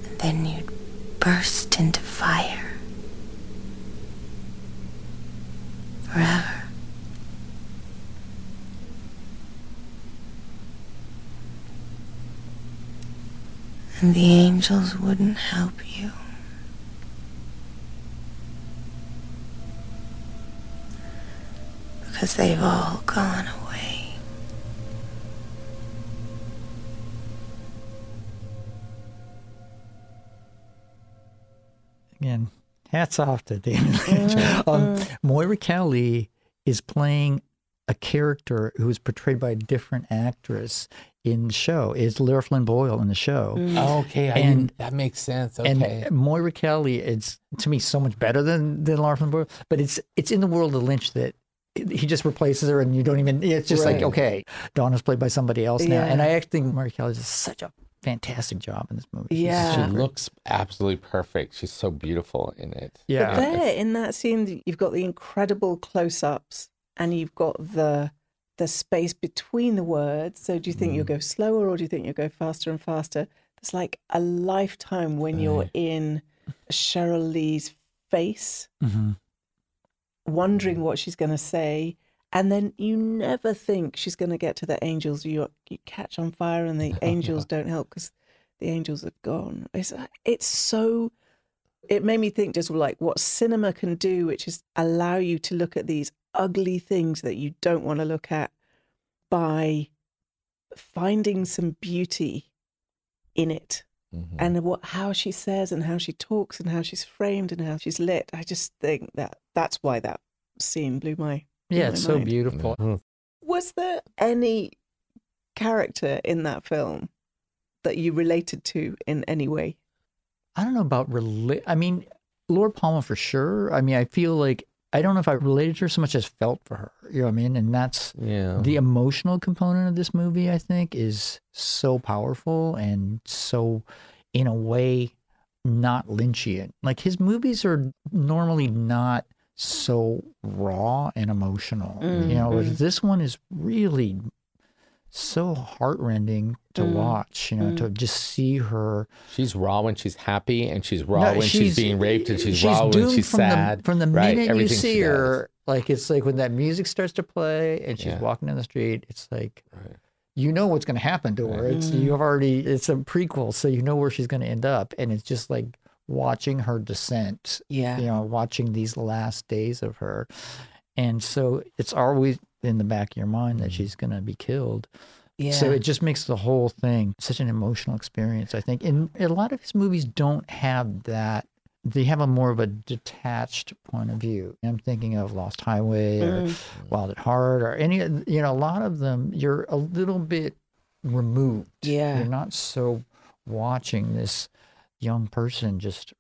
Speaker 7: And then you'd burst into fire. Forever. And the angels wouldn't help you. Because they've all gone away.
Speaker 3: Again, hats off to David Lynch. Uh, um, uh. Moira Kelly is playing a character who is portrayed by a different actress in the show. Is Lara Flynn Boyle in the show?
Speaker 2: Mm. Oh, okay,
Speaker 3: And-
Speaker 2: didn't, that makes sense. Okay.
Speaker 3: And Moira Kelly, it's to me so much better than than Lara Flynn Boyle. But it's it's in the world of Lynch that he just replaces her, and you don't even. It's just like
Speaker 2: Right.
Speaker 3: okay, Donna's played by somebody else now, and I actually think Moira Kelly does such a fantastic job in this movie. She's-
Speaker 1: Yeah.
Speaker 2: she looks absolutely perfect. She's so beautiful in it. Yeah.
Speaker 1: But
Speaker 3: yeah.
Speaker 1: there in that scene, you've got the incredible close-ups, and you've got the the space between the words. So, do you think you'll go slower, or do you think you'll go faster and faster? It's like a lifetime when you're in Sheryl Lee's face,
Speaker 3: Mhm.
Speaker 1: wondering what she's going to say. And then you never think she's going to get to the angels. You you catch on fire, and the angels don't help because the angels are gone. It's it's so It made me think just like what cinema can do, which is allow you to look at these ugly things that you don't want to look at by finding some beauty in it
Speaker 2: Mhm.
Speaker 1: and what how she says and how she talks and how she's framed and how she's lit. I just think that that's why that scene blew my. Blew
Speaker 3: Yeah, it's so
Speaker 1: mind.
Speaker 3: beautiful.
Speaker 2: Mhm.
Speaker 1: Was there any character in that film that you related to in any way?
Speaker 3: I don't know about relate. I mean, Laura Palmer for sure. I mean, I feel like I don't know if I related to her so much as felt for her. You know what I mean? And that's
Speaker 2: Yeah.
Speaker 3: the emotional component of this movie. I think is so powerful and so, in a way, not Lynchian. Like his movies are normally not so raw and emotional. You know, mm-hmm. this one is really so heartrending to mm. watch. You know, to mm. just see her.
Speaker 2: She's raw when she's happy, and she's raw
Speaker 3: No,
Speaker 2: when she's, being raped, and she's, raw when she's
Speaker 3: from
Speaker 2: sad.
Speaker 3: The, from the
Speaker 2: right?
Speaker 3: minute you see
Speaker 2: she does.
Speaker 3: her, like it's like when that music starts to play and she's
Speaker 2: Yeah.
Speaker 3: walking down the street, it's like
Speaker 2: Right.
Speaker 3: you know what's going to happen to her. It's you've mm. already it's a prequel, so you know where she's going to end up, and it's just like watching her descent.
Speaker 1: Yeah.
Speaker 3: you know, watching these last days of her, and so it's always in the back of your mind that mm-hmm. she's going to be killed.
Speaker 1: Yeah.
Speaker 3: So it just makes the whole thing such an emotional experience, I think. And a lot of his movies don't have that. They have a more of a detached point of view. I'm thinking of Lost Highway or mm-hmm. Wild at Heart or any, you know, a lot of them, you're a little bit removed.
Speaker 1: Yeah.
Speaker 3: You're not so watching this young person just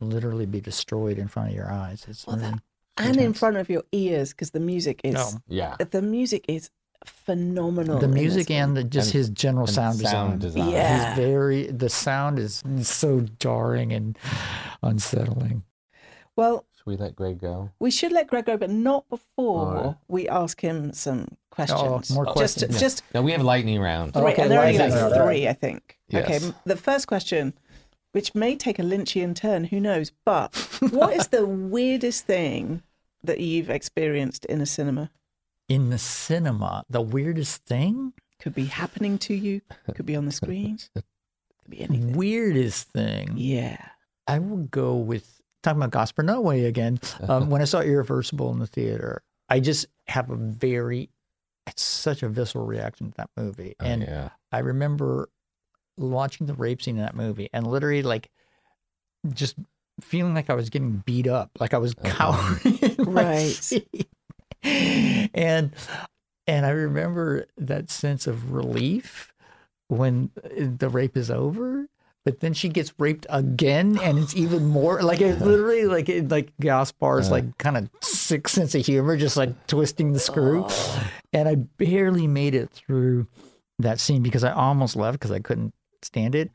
Speaker 3: literally be destroyed in front of your eyes. It's
Speaker 1: Well, that- and in front of your ears because the music is
Speaker 3: Oh.
Speaker 2: Yeah.
Speaker 1: the music is phenomenal.
Speaker 3: the music and the, just
Speaker 2: And-
Speaker 3: his general sound,
Speaker 2: sound
Speaker 3: design.
Speaker 2: design.
Speaker 1: Yeah.
Speaker 3: He's very the sound is so jarring and unsettling.
Speaker 1: well,
Speaker 2: Should we let Gregg go?
Speaker 1: we should let Gregg go, but not before
Speaker 2: All right.
Speaker 1: we ask him some questions.
Speaker 3: Oh, more
Speaker 1: Just,
Speaker 3: questions.
Speaker 1: just
Speaker 2: No, we have lightning round.
Speaker 1: three,
Speaker 3: Okay,
Speaker 1: and there are only like three, I think. Okay,
Speaker 2: Yes.
Speaker 1: m- the first question, which may take a Lynchian turn, who knows? But what is the weirdest thing that you've experienced in a cinema?
Speaker 3: In the cinema, the weirdest thing,
Speaker 1: Could be happening to you. Could be on the screen. Could be anything.
Speaker 3: weirdest thing.
Speaker 1: Yeah.
Speaker 3: I will go with talking about Gaspar Noé again. Um, when I saw Irreversible in the theater, I just have a very, it's such a visceral reaction to that movie.
Speaker 2: Oh,
Speaker 3: and
Speaker 2: yeah.
Speaker 3: I remember watching the rape scene in that movie and literally like just feeling like I was getting beat up, like I was uh-huh. cowering in my
Speaker 1: Right.
Speaker 3: seat. And and I remember that sense of relief when uh, the rape is over. But then she gets raped again, and it's even more like it literally like it, like Gaspar's like uh. kind of sick sense of humor, just like twisting the screw. Oh. And I barely made it through that scene because I almost left because I couldn't stand it.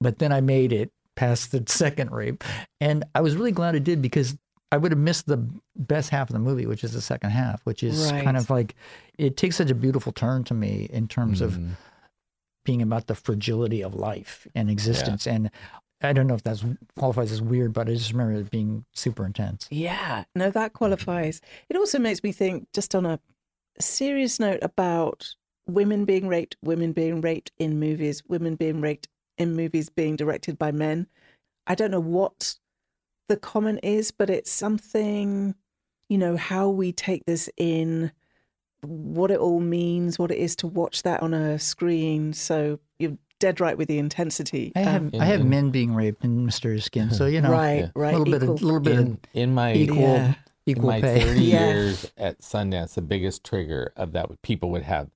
Speaker 3: But then I made it past the second rape. And I was really glad I did because I would have missed the best half of the movie, which is the second half, which is
Speaker 1: Right.
Speaker 3: kind of like it takes such a beautiful turn to me in terms of
Speaker 2: Mhm.
Speaker 3: being about the fragility of life and existence. And I don't know if that qualifies as weird, but I just remember it being super intense.
Speaker 1: Yeah, no, that qualifies. It also makes me think, just on a serious note, about women being raped, women being raped in movies, women being raped in movies being directed by men. I don't know what the comment is, but it's something, you know, how we take this in, what it all means, what it is to watch that on a screen. So you're dead right with the intensity.
Speaker 3: I have
Speaker 1: Um,
Speaker 3: I have
Speaker 2: in-
Speaker 3: men being raped in Mysterious Skin, so you know,
Speaker 1: right,
Speaker 2: yeah.
Speaker 3: a
Speaker 1: right.
Speaker 3: little bit,
Speaker 1: equal-
Speaker 3: of, little bit
Speaker 2: In,
Speaker 3: of
Speaker 2: in my
Speaker 3: equal
Speaker 1: Yeah.
Speaker 2: in
Speaker 3: equal
Speaker 2: my
Speaker 3: pay.
Speaker 2: 30
Speaker 1: Yeah.
Speaker 2: years at Sundance, the biggest trigger of that people would have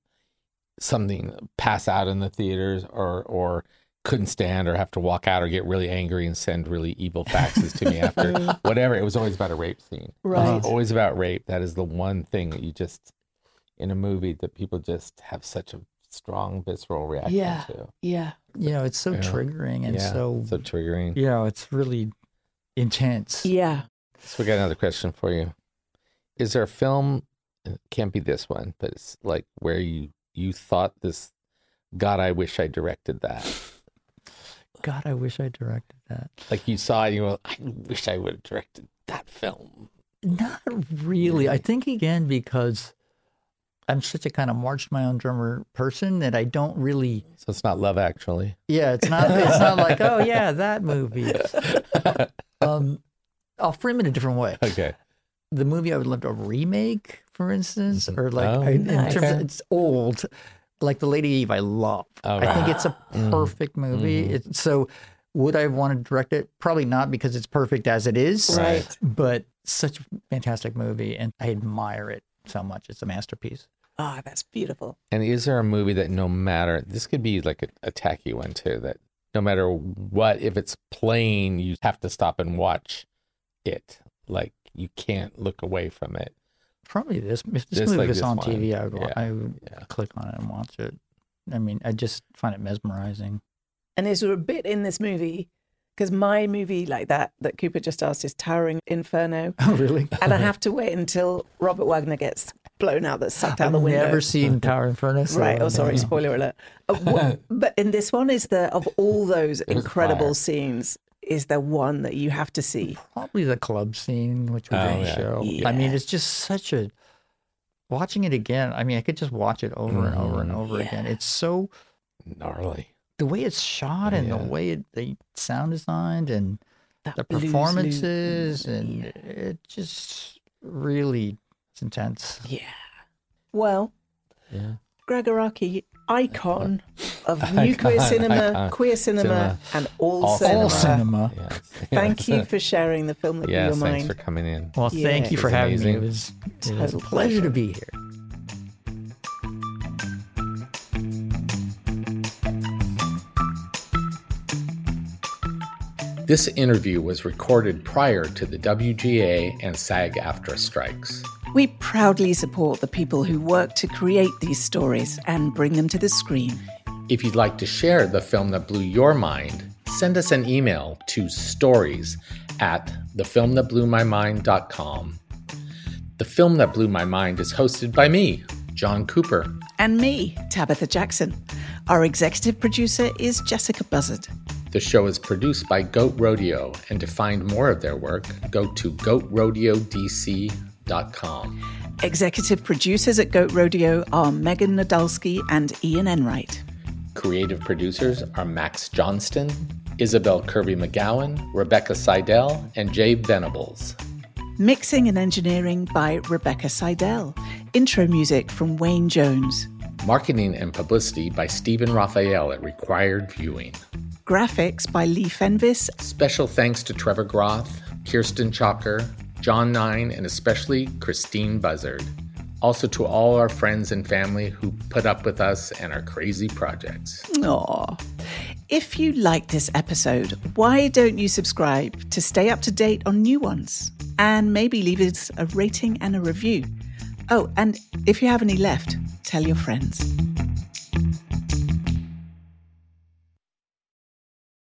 Speaker 2: something pass out in the theaters or or couldn't stand or have to walk out or get really angry and send really evil faxes to me after whatever. It was always about a rape scene. It was
Speaker 1: Right. Uh-huh.
Speaker 2: always about rape. That is the one thing that you just in a movie that people just have such a strong visceral reaction
Speaker 1: Yeah.
Speaker 2: to.
Speaker 1: yeah.
Speaker 3: you know, it's so
Speaker 2: Yeah.
Speaker 3: triggering and
Speaker 2: yeah,
Speaker 3: so
Speaker 2: so triggering.
Speaker 3: you know, it's really intense.
Speaker 1: Yeah.
Speaker 2: So we got another question for you. Is there a film? It can't be this one, but it's like where you you thought this. God, I wish I directed that.
Speaker 3: God, I wish I directed that.
Speaker 2: Like you saw it, you go, I wish I would have directed that film.
Speaker 3: Not really. I think again because I'm such a kind of march my own drummer person that I don't really.
Speaker 2: So it's not Love Actually.
Speaker 3: Yeah, it's not. It's not like oh yeah that movie. um, I'll frame it a different way.
Speaker 2: Okay.
Speaker 3: The movie I would love to remake, for instance, mm-hmm. or like
Speaker 2: Oh,
Speaker 3: I- in
Speaker 1: nice.
Speaker 3: terms of it's old, like the Lady Eve. I love.
Speaker 2: Oh,
Speaker 3: I think it's a mm-hmm. perfect movie. Mm-hmm. It's so. Would I want to direct it? Probably not because it's perfect as it is.
Speaker 1: Right.
Speaker 3: But such a fantastic movie, and I admire it so much. It's a masterpiece.
Speaker 1: Ah, that's beautiful.
Speaker 2: And is there a movie that no matter this could be like a, a tacky one too that no matter what if it's playing you have to stop and watch it like you can't look away from it.
Speaker 3: Probably this. If this
Speaker 2: Just
Speaker 3: movie
Speaker 2: like
Speaker 3: was
Speaker 2: this
Speaker 3: on
Speaker 2: one.
Speaker 3: TV, I would, wa-
Speaker 2: Yeah.
Speaker 3: I would
Speaker 2: Yeah.
Speaker 3: click on it and watch it. I mean, I just find it mesmerizing.
Speaker 1: And there's a bit in this movie? Because my movie like that that Cooper just asked is Towering Inferno,
Speaker 3: Oh, really?
Speaker 1: and I have to wait until Robert Wagner gets blown out, that's sucked out
Speaker 3: I've
Speaker 1: the window.
Speaker 3: never seen Tower Inferno. so
Speaker 1: Right.
Speaker 3: I
Speaker 1: Oh, sorry.
Speaker 3: don't know.
Speaker 1: Spoiler alert. Uh, what- but in this one, is the of all those
Speaker 2: There's
Speaker 1: incredible
Speaker 2: fire.
Speaker 1: scenes, is the one that you have to see?
Speaker 3: Probably the club scene, which we
Speaker 2: Oh,
Speaker 3: didn't
Speaker 2: yeah.
Speaker 3: show. I mean, it's just such a. Watching it again, I mean, I could just watch it over and over and mm-hmm. over again. It's so
Speaker 2: Gnarly.
Speaker 3: the way it's shot and the way it, the sound designed and
Speaker 1: That
Speaker 3: the
Speaker 1: blues loop.
Speaker 3: performances and it just really it's intense.
Speaker 1: Yeah. Well,
Speaker 2: Yeah.
Speaker 1: Gregg Araki, icon of new queer cinema,
Speaker 2: icon.
Speaker 1: queer cinema,
Speaker 2: Cinema.
Speaker 1: and all,
Speaker 2: All
Speaker 1: cinema.
Speaker 3: All cinema.
Speaker 2: Yes.
Speaker 1: Thank you for sharing the film that blew
Speaker 2: Yes,
Speaker 1: your
Speaker 2: thanks
Speaker 1: mind.
Speaker 2: for coming in.
Speaker 3: Well,
Speaker 1: Yeah.
Speaker 3: thank you for
Speaker 2: was
Speaker 3: having me. It was, it was a
Speaker 1: Total
Speaker 3: pleasure to be here.
Speaker 2: This interview was recorded prior to the WGA and SAG AFTRA strikes.
Speaker 1: We proudly support the people who work to create these stories and bring them to the screen.
Speaker 2: If you'd like to share the film that blew your mind, send us an email to stories at thefilmthatblewmymind.com. The Film That Blew My Mind is hosted by me, John Cooper.
Speaker 1: And me, Tabitha Jackson. Our executive producer is Jessica Buzzard.
Speaker 2: The show is produced by Goat Rodeo, and to find more of their work, go to goatrodeodc.com.
Speaker 1: Executive producers at Goat Rodeo are Megan Nadolski and Ian Enright.
Speaker 2: Creative producers are Max Johnston, Isabel Kirby McGowan, Rebecca Seidel, and Jay Venables.
Speaker 1: Mixing and engineering by Rebecca Seidel. Intro music from Wayne Jones.
Speaker 2: Marketing and publicity by Stephen Raphael at Required Viewing.
Speaker 1: Graphics by Lee Fenvis.
Speaker 2: Special thanks to Trevor Groth, Kirsten Chalker, John Nein, and especially Christine Buzzard. Also to all our friends and family who put up with us and our crazy projects.
Speaker 1: Aw. If you like this episode, why don't you subscribe to stay up to date on new ones? And maybe leave us a rating and a review. Oh, and if you have any left, tell your friends.